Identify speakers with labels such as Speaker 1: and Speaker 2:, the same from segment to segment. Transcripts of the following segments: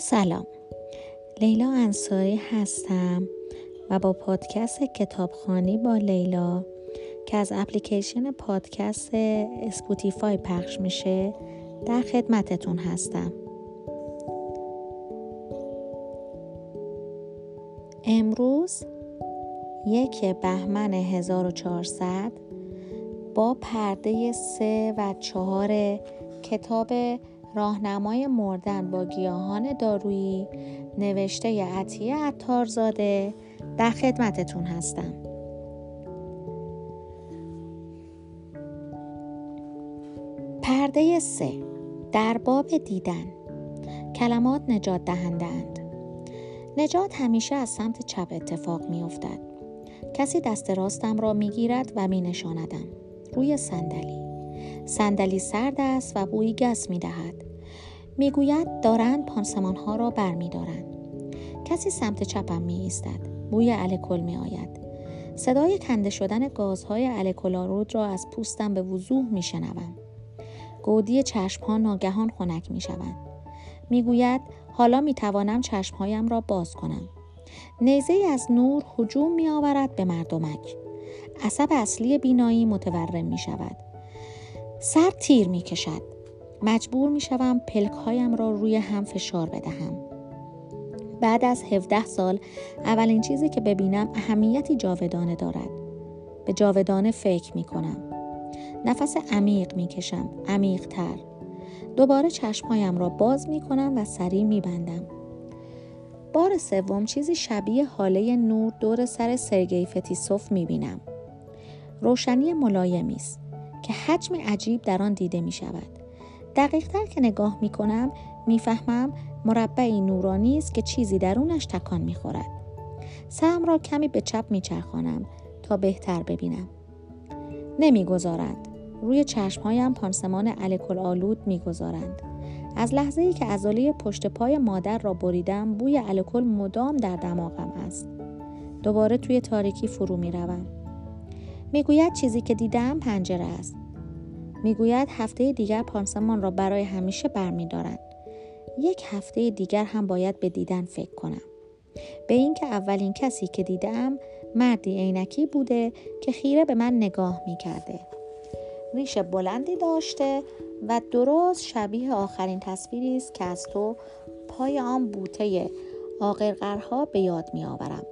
Speaker 1: سلام. لیلا انصاری هستم و با پادکست کتابخانی با لیلا که از اپلیکیشن پادکست اسپوتیفای پخش میشه در خدمتتون هستم. امروز یک بهمن 1400 با پرده سه و چهار کتاب راهنمای مردن با گیاهان دارویی نوشته عطیه عطارزاده در خدمتتون هستم پرده سه در باب دیدن کلمات نجات دهنده اند. نجات همیشه از سمت چپ اتفاق می افتد. کسی دست راستم را می گیرد و می نشاندم. روی صندلی صندلی سرد است و بویی گس می دهد. می گوید دارند پانسمان ها را بر می دارند. کسی سمت چپم می ایستد. بوی الکل می آید. صدای کنده شدن گازهای الکلارود را از پوستم به وضوح می شنوم. گودی چشم ها ناگهان خنک می شوند. می گوید حالا می توانم چشمهایم را باز کنم. نیزه از نور حجوم می آورد به مردمک. عصب اصلی بینایی متورم می شود. سر تیر می کشد. مجبور می شوم پلک هایم را روی هم فشار بدهم. بعد از 17 سال اولین چیزی که ببینم اهمیتی جاودانه دارد. به جاودانه فکر می کنم. نفس عمیق می کشم. عمیق تر. دوباره چشمهایم را باز می کنم و سریع می بندم. بار سوم چیزی شبیه حاله نور دور سر سرگی فتیسوف می بینم. روشنی ملایمی است که حجم عجیب در آن دیده می شود. دقیق تر که نگاه می کنم می‌فهمم مربعی نورانی است که چیزی درونش تکان می خورد. سرم را کمی به چپ می چرخانم تا بهتر ببینم. نمی‌گذارند. روی چشمهایم پانسمان الکل آلود می‌گذارند. از لحظه ای که عضله پشت پای مادر را بریدم بوی الکل مدام در دماغم است. دوباره توی تاریکی فرو می روم. می‌گوید چیزی که دیدم پنجره است. می‌گوید هفته دیگر پانسمان را برای همیشه برمیدارند. یک هفته دیگر هم باید به دیدن فکر کنم. به اینکه اولین کسی که دیدم مردی عینکی بوده که خیره به من نگاه می‌کرده. ریش بلندی داشته و درست شبیه آخرین تصویری است که از تو پای آن بوته آقرقرها به یاد می آورم.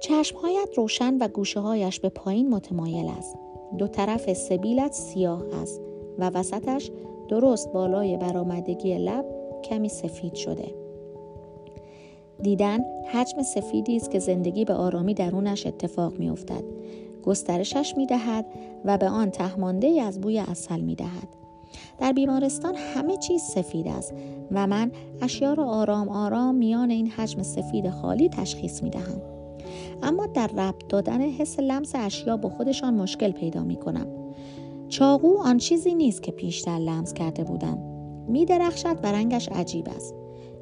Speaker 1: چشمهایت روشن و گوشه هایش به پایین متمایل است. دو طرف سبیلت سیاه است و وسطش درست بالای برآمدگی لب کمی سفید شده. دیدن حجم سفیدی است که زندگی به آرامی درونش اتفاق می افتد. گسترشش می دهد و به آن تهمانده از بوی اصل می دهد. در بیمارستان همه چیز سفید است و من اشیا را آرام آرام میان این حجم سفید خالی تشخیص می دهم. اما در ربط دادن حس لمس اشیا با خودشان مشکل پیدا می کنم. چاقو آن چیزی نیست که پیشتر لمس کرده بودم. می درخشد و رنگش عجیب است.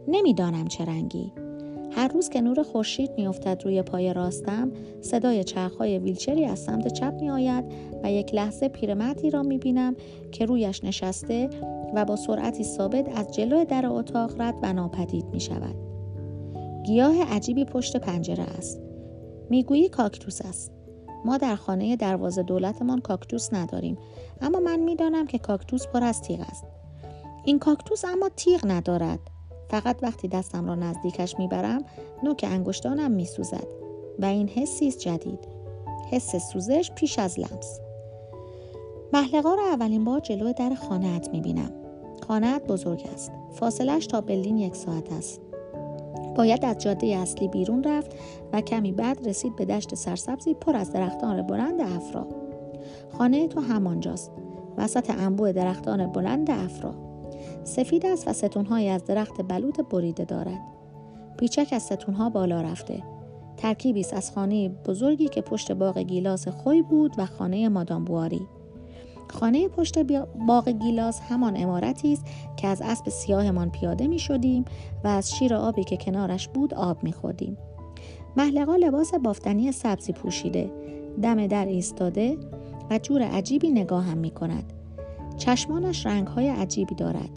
Speaker 1: نمی‌دانم چه رنگی. هر روز که نور خورشید میافتد روی پای راستم صدای چرخهای ویلچری از سمت چپ می آید و یک لحظه پیرمردی را می بینم که رویش نشسته و با سرعتی ثابت از جلو در اتاق رد و ناپدید می شود. گیاه عجیبی پشت پنجره است. می‌گویی کاکتوس است. ما در خانه دروازه دولتمان کاکتوس نداریم اما من می‌دانم که کاکتوس پر از تیغ است. این کاکتوس اما تیغ ندارد. فقط وقتی دستم را نزدیکش می‌برم نوک انگشتانم میسوزد و این حسی است جدید. حس سوزش پیش از لمس. محلقا را اولین بار جلو در خانهت می‌بینم. خانهت بزرگ است. فاصلش تا بلین یک ساعت است. باید از جاده اصلی بیرون رفت و کمی بعد رسید به دشت سرسبزی پر از درختان بلند افرا. خانه تو همانجاست. وسط انبوه درختان بلند افرا. سفید است و ستونهایی از درخت بلوط بریده دارد. پیچک از ستونها بالا رفته. ترکیبی است از خانه بزرگی که پشت باغ گیلاس خوی بود و خانه مادام بواری. خانه پشت باغ گیلاس همان امارتی است که از اسب سیاهمان پیاده می شدیم و از شیر آبی که کنارش بود آب می خودیم. محلقا لباس بافتنی سبزی پوشیده دم در ایستاده و جور عجیبی نگاه هم می کند. چشمانش رنگ های عجیبی دارد.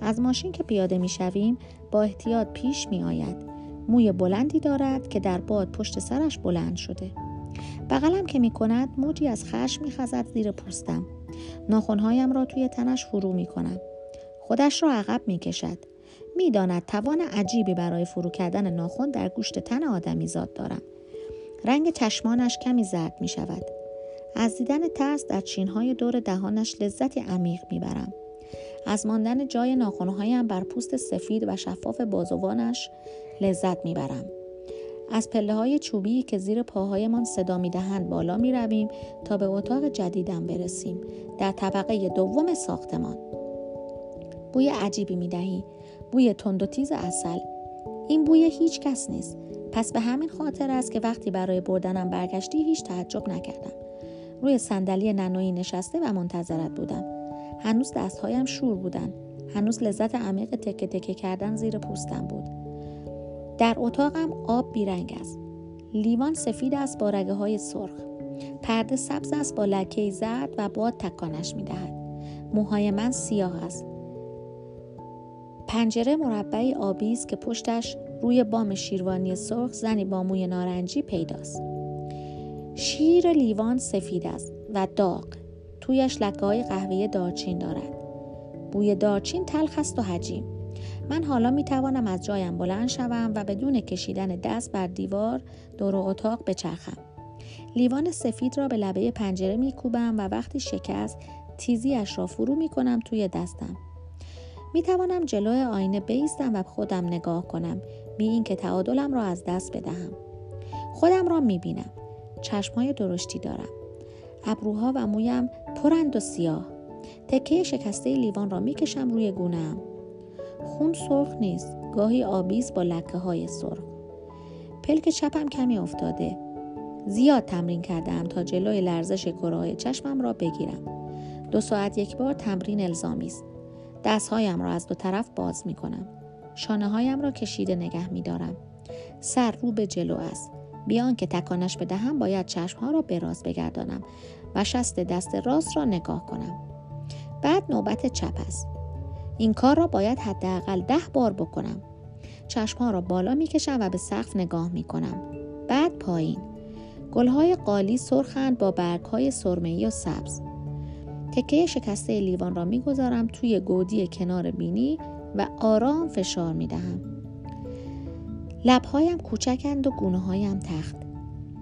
Speaker 1: از ماشین که پیاده می شویم با احتیاط پیش می آید. موی بلندی دارد که در باد پشت سرش بلند شده. بغلم که می کند موجی از خشم می خزد زیر پوستم. ناخونهایم را توی تنش فرو می کنم. خودش را عقب می کشد. می داند توان عجیبی برای فرو کردن ناخون در گوشت تن آدمی زاد دارم. رنگ چشمانش کمی زرد می شود. از دیدن ترس در چینهای دور دهانش لذتی عمیق می‌برم. از ماندن جای ناخونهایم بر پوست سفید و شفاف بازوانش لذت می‌برم. از پله های چوبی که زیر پاهایمان صدا می دهند بالا می رویم تا به اتاق جدیدم برسیم در طبقه دوم ساختمان. بوی عجیبی می دهی. بوی تند و تیز اصل. این بوی هیچ کس نیست. پس به همین خاطر است که وقتی برای بردنم برگشتی هیچ تعجب نکردم. روی صندلی ننویی نشسته و منتظرت بودم. هنوز دستهایم شور بودن. هنوز لذت عمیق تکه تکه کردن زیر پوستم بود. در اتاقم آب بیرنگ است. لیوان سفید است با رگه های سرخ. پرده سبز است با لکه زرد و باد تکانش می دهد. موهای من سیاه است. پنجره مربعی آبی است که پشتش روی بام شیروانی سرخ زنی با موی نارنجی پیداست. شیر لیوان سفید است و داغ. تویش لکه های قهوه دارچین دارد. بوی دارچین تلخ است و حجیم. من حالا می توانم از جایم بلند شوم و بدون کشیدن دست بر دیوار دور اتاق بچرخم. لیوان سفید را به لبه پنجره می کوبم و وقتی شکست تیزیش را فرو می کنم توی دستم. می توانم جلوی آینه بیستم و خودم نگاه کنم بی اینکه تعادلم را از دست بدهم. خودم را می بینم. چشمهای درشتی دارم. ابروها و مویم پرند و سیاه. تکه شکسته لیوان را می‌کشم روی گونهام. خون سرخ نیست. گاهی آبیز با لکه های سرخ. پلک چپم کمی افتاده. زیاد تمرین کردم تا جلوی لرزش کره چشمم را بگیرم. دو ساعت یک بار تمرین الزامی است. دستهایم را از دو طرف باز می کنم. شانه هایم را کشیده نگه می دارم. سر رو به جلو است. بیان که تکانش بدهم باید چشمها را به راست بگردانم و شست دست راست را نگاه کنم بعد نوبت چپ است این کار را باید حداقل ده بار بکنم. چشمها را بالا می‌کشم و به سقف نگاه می‌کنم. بعد پایین. گلهای قالی سرخند با برگهای سرمهای و سبز. تکه شکسته لیوان را می‌گذارم توی گودی کنار بینی و آرام فشار می‌دهم. لبهایم کوچکند و گونه هایم تخت.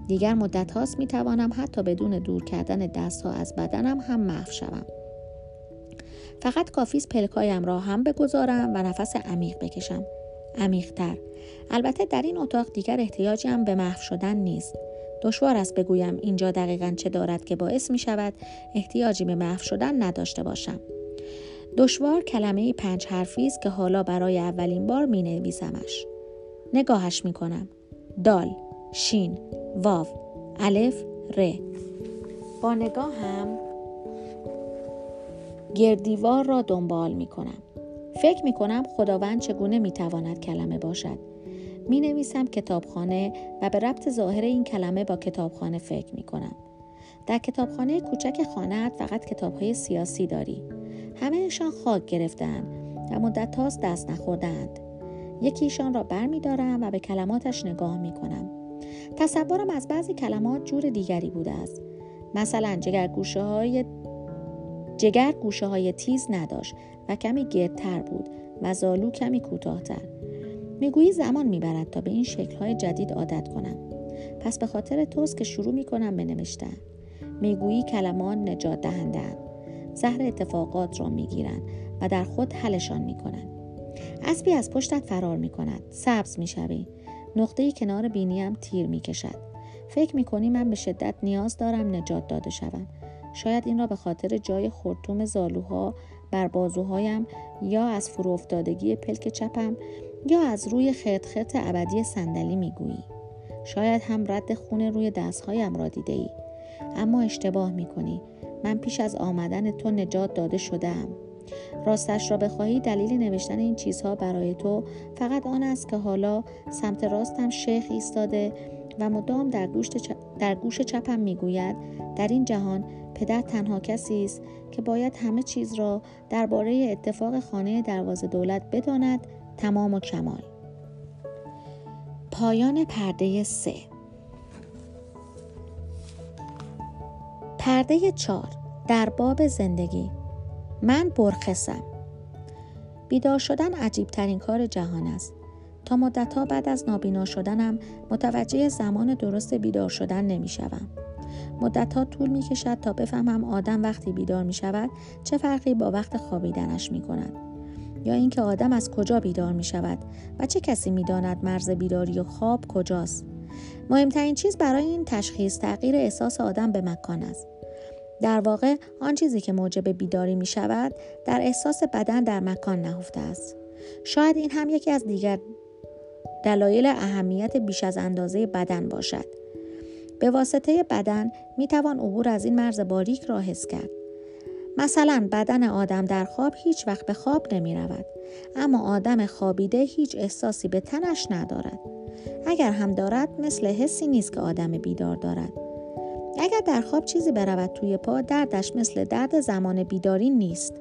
Speaker 1: دیگر مدت هاست می توانم حتی بدون دور کردن دست ها از بدنم هم محو شوم. فقط کافیست پلکهایم را هم بگذارم و نفس عمیق بکشم. عمیقتر. البته در این اتاق دیگر احتیاجی هم به محو شدن نیست. دشوار است بگویم اینجا دقیقا چه دارد که باعث می شود احتیاجی به محو شدن نداشته باشم. دشوار کلمه پنج حرفی است که حالا برای اولین بار می نویسمش. نگاهش می کنم. دال، شین، واو، الف، ر. با نگاهم گردیوار را دنبال می کنم. فکر می کنم خداوند چگونه می تواند کلمه باشد. می نویسم کتابخانه و به ربط ظاهر این کلمه با کتابخانه فکر می کنم. در کتابخانه کوچک خانه فقط کتاب های سیاسی داری. همهشان خاک گرفتند و مدت هاست دست نخوردند. یکیشان را بر می دارم و به کلماتش نگاه می کنم. تصورم از بعضی کلمات جور دیگری بوده است. مثلا جگر گوشه های جگر گوشه های تیز نداشت و کمی گردتر بود و زالو کمی کوتاهتر. می‌گویی زمان می‌برد تا به این شکل های جدید عادت کنم. پس به خاطر توست که شروع می کنم به نوشتن. می‌گویی کلمات نجات دهندن. زهر اتفاقات را می‌گیرند و در خود حلشان می‌کنند. اسبی از پشتت فرار می کند. سبز می شوی. نقطه کنار بینیم تیر می کشد. فکر می کنی من به شدت نیاز دارم نجات داده شوم. شاید این را به خاطر جای خورتوم زالوها بر بازوهایم یا از فرو افتادگی پلک چپم یا از روی خط خط ابدی صندلی می‌گویی. شاید هم رد خون روی دستهایم را دیده ای اما اشتباه می کنی من پیش از آمدن تو نجات داده شدم راستش را بخواهی دلیل نوشتن این چیزها برای تو فقط آن است که حالا سمت راستم شیخ ایستاده و مدام در در گوش چپم می‌گوید در این جهان پدر تنها کسی است که باید همه چیز را درباره اتفاق خانه دروازه دولت بداند تمام و کمال. پایان پرده سه. پرده چار در باب زندگی. من برخصم. بیدار شدن عجیب ترین کار جهان است. تا مدتها بعد از نابینا شدنم متوجه زمان درست بیدار شدن نمی شوم. مدتها طول می کشد تا بفهمم آدم وقتی بیدار می شود چه فرقی با وقت خوابیدنش می کند. یا اینکه آدم از کجا بیدار می شود و چه کسی می داند مرز بیداری و خواب کجاست. مهمترین چیز برای این تشخیص تغییر احساس آدم به مکان است. در واقع آن چیزی که موجب بیداری می شود در احساس بدن در مکان نهفته است. شاید این هم یکی از دیگر دلایل اهمیت بیش از اندازه بدن باشد. به واسطه بدن می توان عبور از این مرز باریک را حس کرد. مثلا بدن آدم در خواب هیچ وقت به خواب نمی رود. اما آدم خوابیده هیچ احساسی به تنش ندارد. اگر هم دارد مثل حسی نیست که آدم بیدار دارد. اگر در خواب چیزی برود توی پا دردش مثل درد زمان بیداری نیست.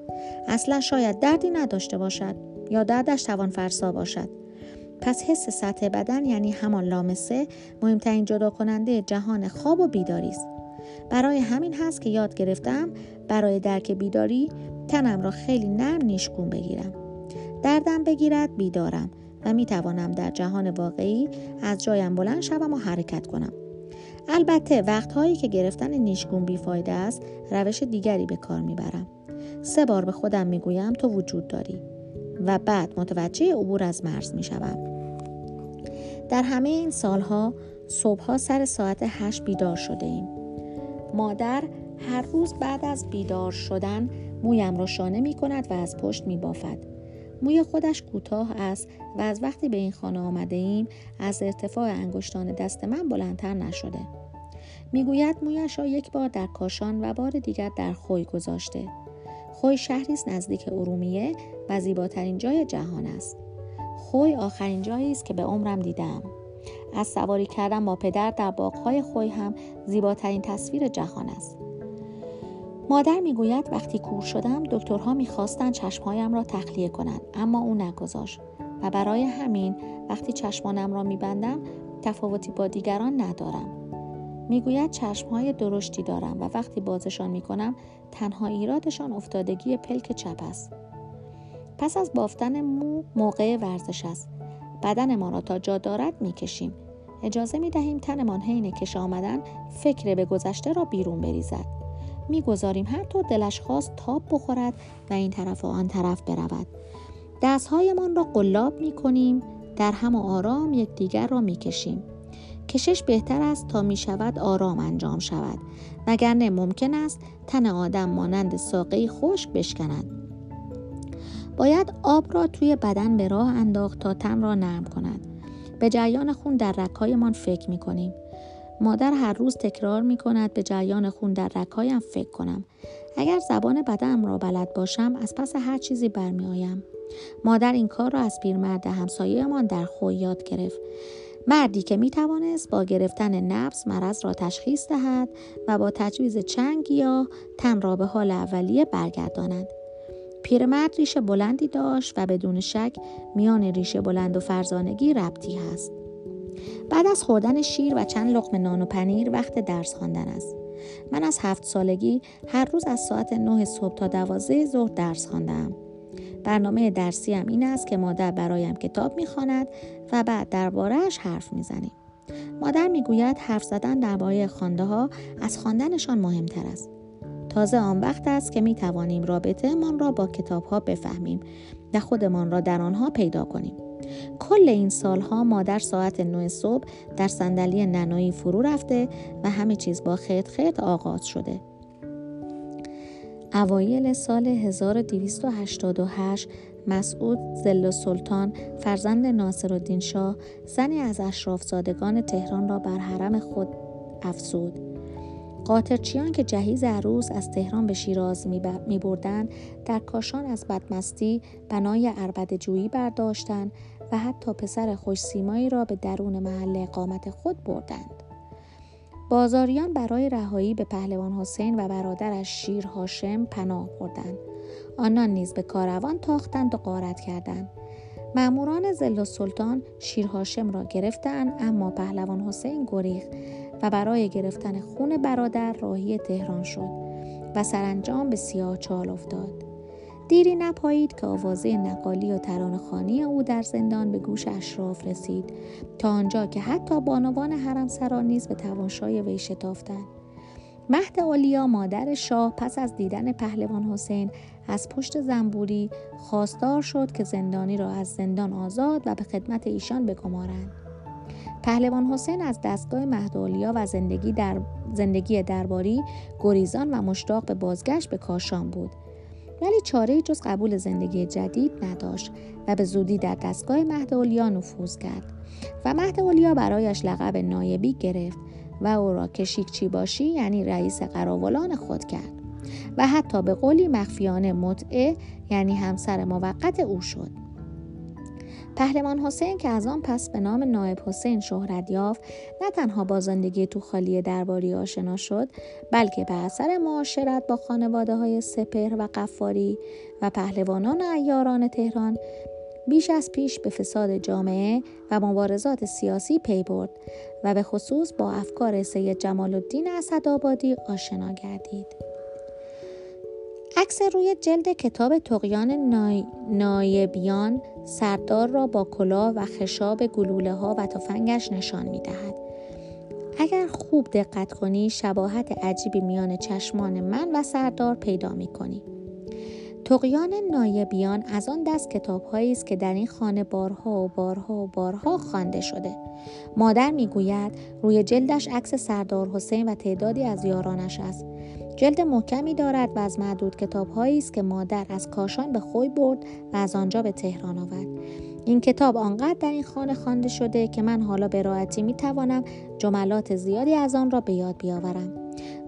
Speaker 1: اصلا شاید دردی نداشته باشد یا دردش توان فرسا باشد. پس حس سطح بدن یعنی همان لامسه مهمترین جدا کننده جهان خواب و بیداری است. برای همین هست که یاد گرفتم برای درک بیداری تنم را خیلی نرم نیشگون بگیرم. دردم بگیرد بیدارم و می توانم در جهان واقعی از جایم بلند شوم و حرکت کنم. البته وقتهایی که گرفتن نیشگون بیفایده است روش دیگری به کار می‌برم. سه بار به خودم می‌گویم تو وجود داری و بعد متوجه عبور از مرز می‌شوم. در همه این سالها صبحها سر ساعت هشت بیدار شده ایم. مادر هر روز بعد از بیدار شدن مویم را شانه می کند و از پشت می بافد. موی خودش کوتاه است و از وقتی به این خانه آمده ایم از ارتفاع انگشتان دست من بلندتر نشده. می‌گوید مویش را یک بار در کاشان و بار دیگر در خوی گذاشته. خوی شهری است نزدیک ارومیه و زیباترین جای جهان است. خوی آخرین جایی است که به عمرم دیدم. از سواری کردن با پدر در باغهای خوی هم زیباترین تصویر جهان است. مادر می‌گوید وقتی کور شدم دکترها می‌خواستند چشمهایم را تخلیه کنند اما او نگذاشت و برای همین وقتی چشمانم را میبندم تفاوتی با دیگران ندارم. می‌گوید چشمهای درشتی دارم و وقتی بازشان می‌کنم تنها ایرادشان افتادگی پلک چپ است. پس از بافتن مو موقع ورزش است. بدن ما را تا جا دارد می‌کشیم. اجازه می دهیم تنمان حین کش آمدن فکر به گذشته را بیرون بریزد. می‌گذاریم هر طور دلش خواست تاب بخورد و این طرف و آن طرف برود. دستهایمان را قلاب می کنیم در هم و آرام یکدیگر را می کشیم. کشش بهتر است تا می شود آرام انجام شود. وگرنه ممکن است تن آدم مانند ساقه خشک بشکند. باید آب را توی بدن به راه انداخت تا تن را نرم کند. به جریان خون در رکهایمان فکر می کنیم مادر هر روز تکرار می کند به جریان خون در رکهایم فکر کنم. اگر زبان بدنم را بلد باشم از پس هر چیزی برمی آیم. مادر این کار را از پیرمرد همسایهمان در خوی یاد گرفت. مردی که می توانست با گرفتن نبز مرض را تشخیص دهد و با تجویز چنگ یا تن را به حال اولیه برگرداند. پیرمرد ریشه بلندی داشت و بدون شک میان ریشه بلند و فرزانگی ربطی هست. بعد از خوردن شیر و چند لقمه نان و پنیر وقت درس خواندن است. من از هفت سالگی هر روز از ساعت نه صبح تا دوازده ظهر درس خواندم. برنامه درسی هم این است که مادر برایم کتاب می‌خواند و بعد دربارهش حرف می‌زنیم. مادر می‌گوید حرف زدن درباره خوانده ها از خواندنشان مهمتر است. تازه آن وقت است که می توانیم رابطه من را با کتاب ها بفهمیم و خودمان را در آنها پیدا کنیم. کل این سالها مادر ساعت 9 صبح در صندلی ننایی فرو رفته و همه چیز با خیط خیط آغاز شده. اوایل سال 1288 مسعود زل سلطان فرزند ناصر شاه زنی از اشرافزادگان تهران را بر حرم خود افزود قاطرچیان که جهیز عروس از تهران به شیراز می بردن در کاشان از بدمستی بنای عربد جویی برداشتند و حتی پسر خوش سیمایی را به درون محل اقامت خود بردند. بازاریان برای رهایی به پهلوان حسین و برادرش شیر هاشم پناه بردند. آنان نیز به کاروان تاختند و غارت کردند. ماموران زل سلطان شیر هاشم را گرفتند اما پهلوان حسین گریخت و برای گرفتن خون برادر راهی تهران شد و سرانجام به سیاه چال افتاد. دیری نپایید که آوازه نقالی و خانی او در زندان به گوش اشراف رسید تا آنجا که حتی بانوان حرم سران نیز به توانشای وی شتافتند مهد اولیا مادر شاه پس از دیدن پهلوان حسین از پشت زنبوری خواستار شد که زندانی را از زندان آزاد و به خدمت ایشان بگمارند پهلوان حسین از دستگاه مهدولیا و زندگی, در زندگی درباری گریزان و مشتاق به بازگشت به کاشان بود. ولی چاره جز قبول زندگی جدید نداشت و به زودی در دستگاه مهد نفوذ کرد و مهد برایش لقب نایبی گرفت و او را کشیک باشی یعنی رئیس قراولان خود کرد و حتی به قولی مخفیانه متعه یعنی همسر موقت او شد. پهلوان حسین که از آن پس به نام نایب حسین شهرت یافت نه تنها با زندگی تو خالی درباری آشنا شد بلکه به اثر معاشرت با خانواده های سپهر و قفاری و پهلوانان ایاران تهران بیش از پیش به فساد جامعه و مبارزات سیاسی پی برد و به خصوص با افکار سید جمال الدین اسدآبادی آشنا گردید. عکس روی جلد کتاب تقیان نای... نایبیان سردار را با کلاه و خشاب گلوله ها و تفنگش نشان می دهد. اگر خوب دقت کنی شباهت عجیبی میان چشمان من و سردار پیدا می کنی. تقیان نایبیان از آن دست کتاب است که در این خانه بارها و بارها و بارها خوانده شده. مادر می‌گوید روی جلدش عکس سردار حسین و تعدادی از یارانش است. جلد محکمی دارد و از معدود کتابهایی است که مادر از کاشان به خوی برد و از آنجا به تهران آورد. این کتاب آنقدر در این خانه خوانده شده که من حالا به راحتی می توانم جملات زیادی از آن را به یاد بیاورم.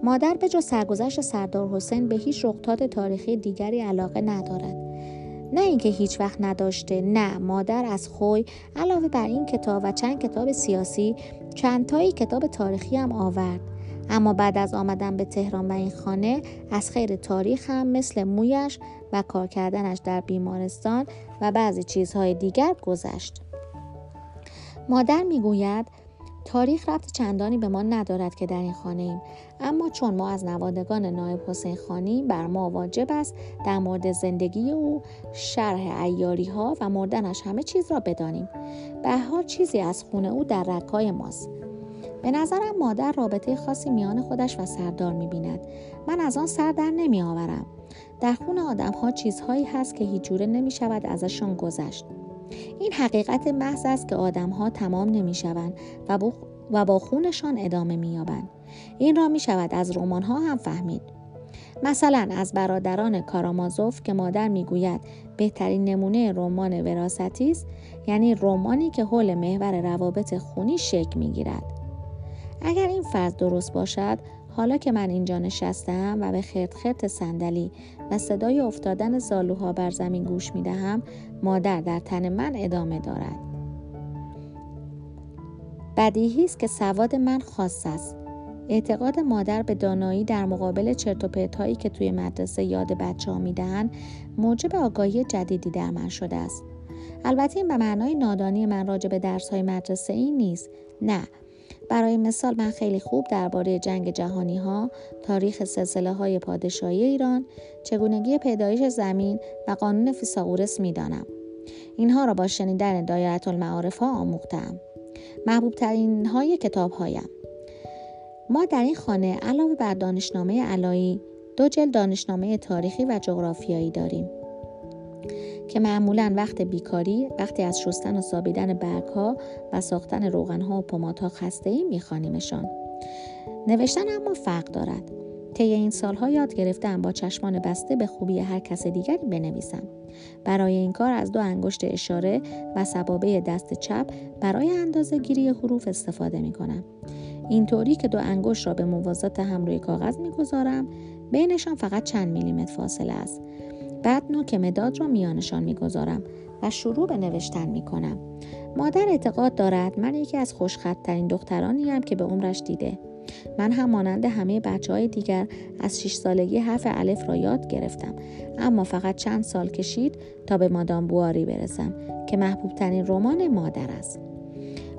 Speaker 1: مادر به جز سرگذشت سردار حسین به هیچ رخداد تاریخی دیگری علاقه ندارد. نه اینکه هیچ وقت نداشته نه مادر از خوی علاوه بر این کتاب و چند کتاب سیاسی چندتایی کتاب تاریخی هم آورد. اما بعد از آمدن به تهران و این خانه از خیر تاریخ هم مثل مویش و کار کردنش در بیمارستان و بعضی چیزهای دیگر گذشت. مادر می‌گوید تاریخ ربط چندانی به ما ندارد که در این خانه ایم. اما چون ما از نوادگان نایب حسین خانی بر ما واجب است در مورد زندگی او شرح ایاری ها و مردنش همه چیز را بدانیم. به حال چیزی از خونه او در رکای ماست. به نظرم مادر رابطه خاصی میان خودش و سردار می‌بیند من از آن سر در نمی آورم در خون آدم ها چیزهایی هست که هیچ جوره نمی شود ازشان گذشت این حقیقت محض است که آدم ها تمام نمی شوند و, و با خونشان ادامه می یابند. این را می شود از رمان ها هم فهمید. مثلا از برادران کارامازوف که مادر می‌گوید بهترین نمونه رمان وراستی است یعنی رمانی که حول محور روابط خونی شکل می‌گیرد اگر این فرض درست باشد حالا که من اینجا نشستم و به خرت خرت صندلی و صدای افتادن زالوها بر زمین گوش می دهم مادر در تن من ادامه دارد. بدیهی است که سواد من خاص است. اعتقاد مادر به دانایی در مقابل چرت هایی که توی مدرسه یاد بچه ها می‌دهند موجب آگاهی جدیدی در من شده است. البته این به معنای نادانی من راجع به درس های مدرسه این نیست. نه برای مثال من خیلی خوب درباره جنگ جهانی ها، تاریخ سلسله های پادشاهی ایران، چگونگی پیدایش زمین و قانون فیساغورس می دانم. اینها را با شنیدن دایره المعارف ها آموختم. محبوب ترین های کتاب هایم. ما در این خانه علاوه بر دانشنامه علایی دو جلد دانشنامه تاریخی و جغرافیایی داریم. که معمولا وقت بیکاری وقتی از شستن و سابیدن برگ ها و ساختن روغن ها و پمات ها خسته ای میخوانیمشان. نوشتن اما فرق دارد. طی این سالها یاد گرفتم با چشمان بسته به خوبی هر کس دیگری بنویسم. برای این کار از دو انگشت اشاره و سبابه دست چپ برای اندازه گیری حروف استفاده می کنم. اینطوری که دو انگشت را به موازات هم روی کاغذ می‌گذارم بینشان فقط چند میلیمتر فاصله است. بعد نوک مداد را میانشان می‌گذارم و شروع به نوشتن می کنم. مادر اعتقاد دارد من یکی از دخترانی هم که به عمرش دیده. من هم مانند همه بچه های دیگر از 6 سالگی حرف الف را یاد گرفتم اما فقط چند سال کشید تا به مادام بواری برسم که محبوب ترین رمان مادر است.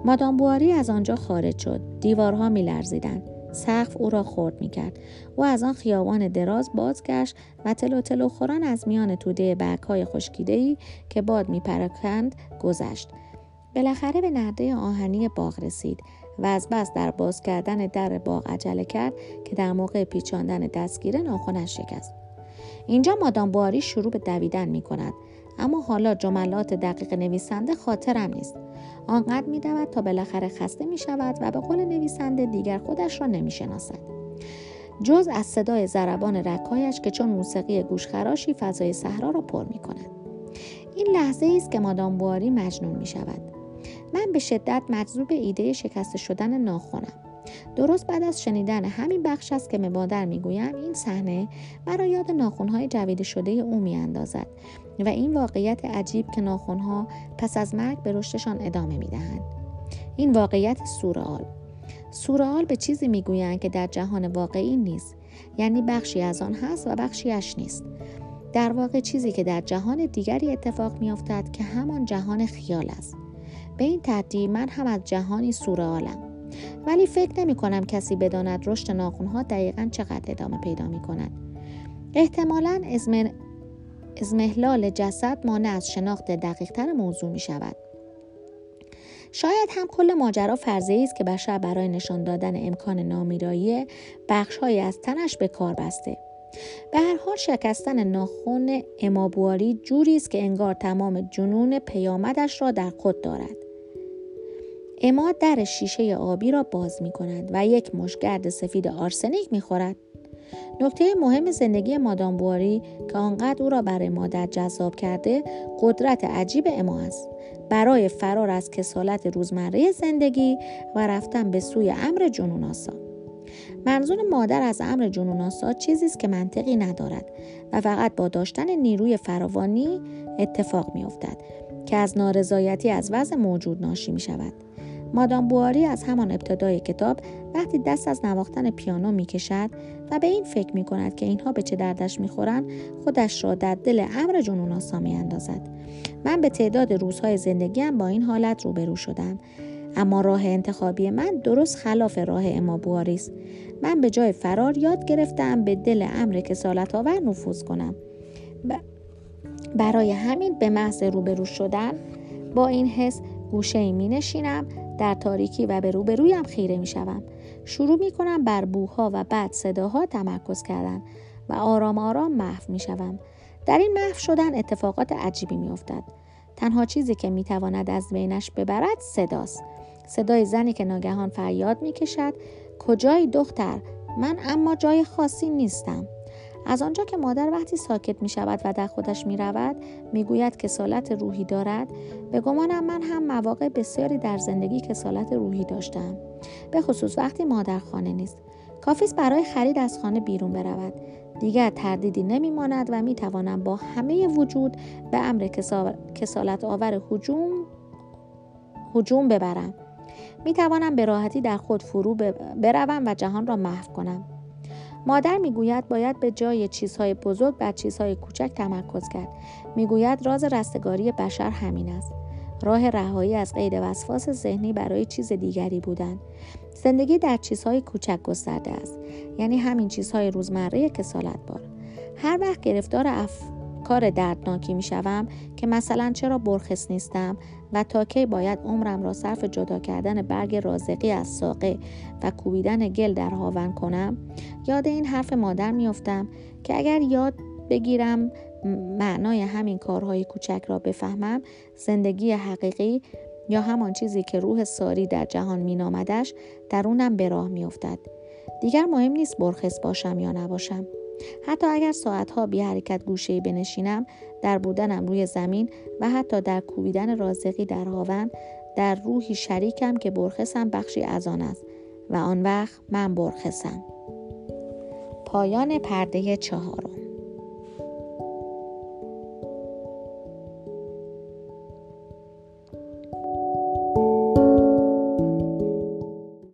Speaker 1: مادام بواری از آنجا خارج شد. دیوارها می لرزیدن. سقف او را خورد می کرد. او از آن خیابان دراز بازگشت و تلو تلو خوران از میان توده برگ های خشکیده که باد می پرکند گذشت. بالاخره به نرده آهنی باغ رسید و از بس در باز کردن در باغ عجله کرد که در موقع پیچاندن دستگیره ناخونش شکست. اینجا مادام بواری شروع به دویدن می کند اما حالا جملات دقیق نویسنده خاطرم نیست. آنقدر می دود تا بالاخره خسته می شود و به قول نویسنده دیگر خودش را نمی شناسد. جز از صدای ضربان رکایش که چون موسیقی گوشخراشی فضای صحرا را پر می کند. این لحظه است که مادام بواری مجنون می شود. من به شدت مجذوب ایده شکسته شدن ناخونم. درست بعد از شنیدن همین بخش است که به مادر می‌گویم این صحنه مرا یاد ناخونهای جویده شده او میاندازد و این واقعیت عجیب که ناخونها پس از مرگ به رشدشان ادامه می‌دهند. این واقعیت سورئال. سورئال به چیزی می‌گویند که در جهان واقعی نیست یعنی بخشی از آن هست و بخشیش نیست. در واقع چیزی که در جهان دیگری اتفاق میافتد که همان جهان خیال است. به این ترتیب من هم از جهانی سورئالم. ولی فکر نمی کنم کسی بداند رشد ناخونها دقیقا چقدر ادامه پیدا می کند. احتمالا ازمهلال جسد مانع از شناخت دقیقتر موضوع می شود. شاید هم کل ماجرا فرضی است که بشر برای نشان دادن امکان نامیرایی بخشهایی از تنش به کار بسته به هر حال شکستن ناخن امابواری جوری است که انگار تمام جنون پیامدش را در خود دارد اما در شیشه آبی را باز می کند و یک مشگرد سفید آرسنیک می خورد. نکته مهم زندگی مادام بواری که آنقدر او را برای مادر جذاب کرده قدرت عجیب اما است برای فرار از کسالت روزمره زندگی و رفتن به سوی امر جنوناسا منظور مادر از امر جنوناسا چیزی است که منطقی ندارد و فقط با داشتن نیروی فراوانی اتفاق میافتد که از نارضایتی از وضع موجود ناشی می شود. مادام بواری از همان ابتدای کتاب وقتی دست از نواختن پیانو می کشد و به این فکر می کند که اینها به چه دردش می خورن خودش را در دل امر جنون آسا می اندازد. من به تعداد روزهای زندگیم با این حالت روبرو شدم. اما راه انتخابی من درست خلاف راه اما بواری است. من به جای فرار یاد گرفتم به دل امر کسالت آور نفوذ کنم. برای همین به محض روبرو شدن با این حس گوشه می نشینم در تاریکی و به روبرویم خیره می شوم. شروع می کنم بر بوها و بعد صداها تمرکز کردن و آرام آرام محو می شوم. در این محو شدن اتفاقات عجیبی می افتد. تنها چیزی که می تواند از بینش ببرد صداست. صدای زنی که ناگهان فریاد می کشد کجای دختر من اما جای خاصی نیستم از آنجا که مادر وقتی ساکت می شود و در خودش می رود می گوید کسالت روحی دارد به گمانم من هم مواقع بسیاری در زندگی کسالت روحی داشتم. به خصوص وقتی مادر خانه نیست. کافیست برای خرید از خانه بیرون برود. دیگر تردیدی نمی ماند و می توانم با همه وجود به امر کسالت آور حجوم حجوم ببرم. می توانم به راحتی در خود فرو بروم و جهان را محو کنم. مادر می‌گوید باید به جای چیزهای بزرگ بر چیزهای کوچک تمرکز کرد. می‌گوید راز رستگاری بشر همین است. راه رهایی از قید وسواس ذهنی برای چیز دیگری بودن. زندگی در چیزهای کوچک گسترده است. یعنی همین چیزهای روزمره کسالت بار. هر وقت گرفتار اف... کار دردناکی می شوم که مثلا چرا برخص نیستم و تا کی باید عمرم را صرف جدا کردن برگ رازقی از ساقه و کوبیدن گل در هاون کنم؟ یاد این حرف مادر میافتم که اگر یاد بگیرم معنای همین کارهای کوچک را بفهمم زندگی حقیقی یا همان چیزی که روح ساری در جهان مینامدش درونم به راه میافتد. دیگر مهم نیست برخص باشم یا نباشم. حتی اگر ساعتها بی حرکت گوشه بنشینم در بودنم روی زمین و حتی در کوبیدن رازقی در هاون در روحی شریکم که برخصم بخشی از آن است و آن وقت من برخصم. پایان پرده چهار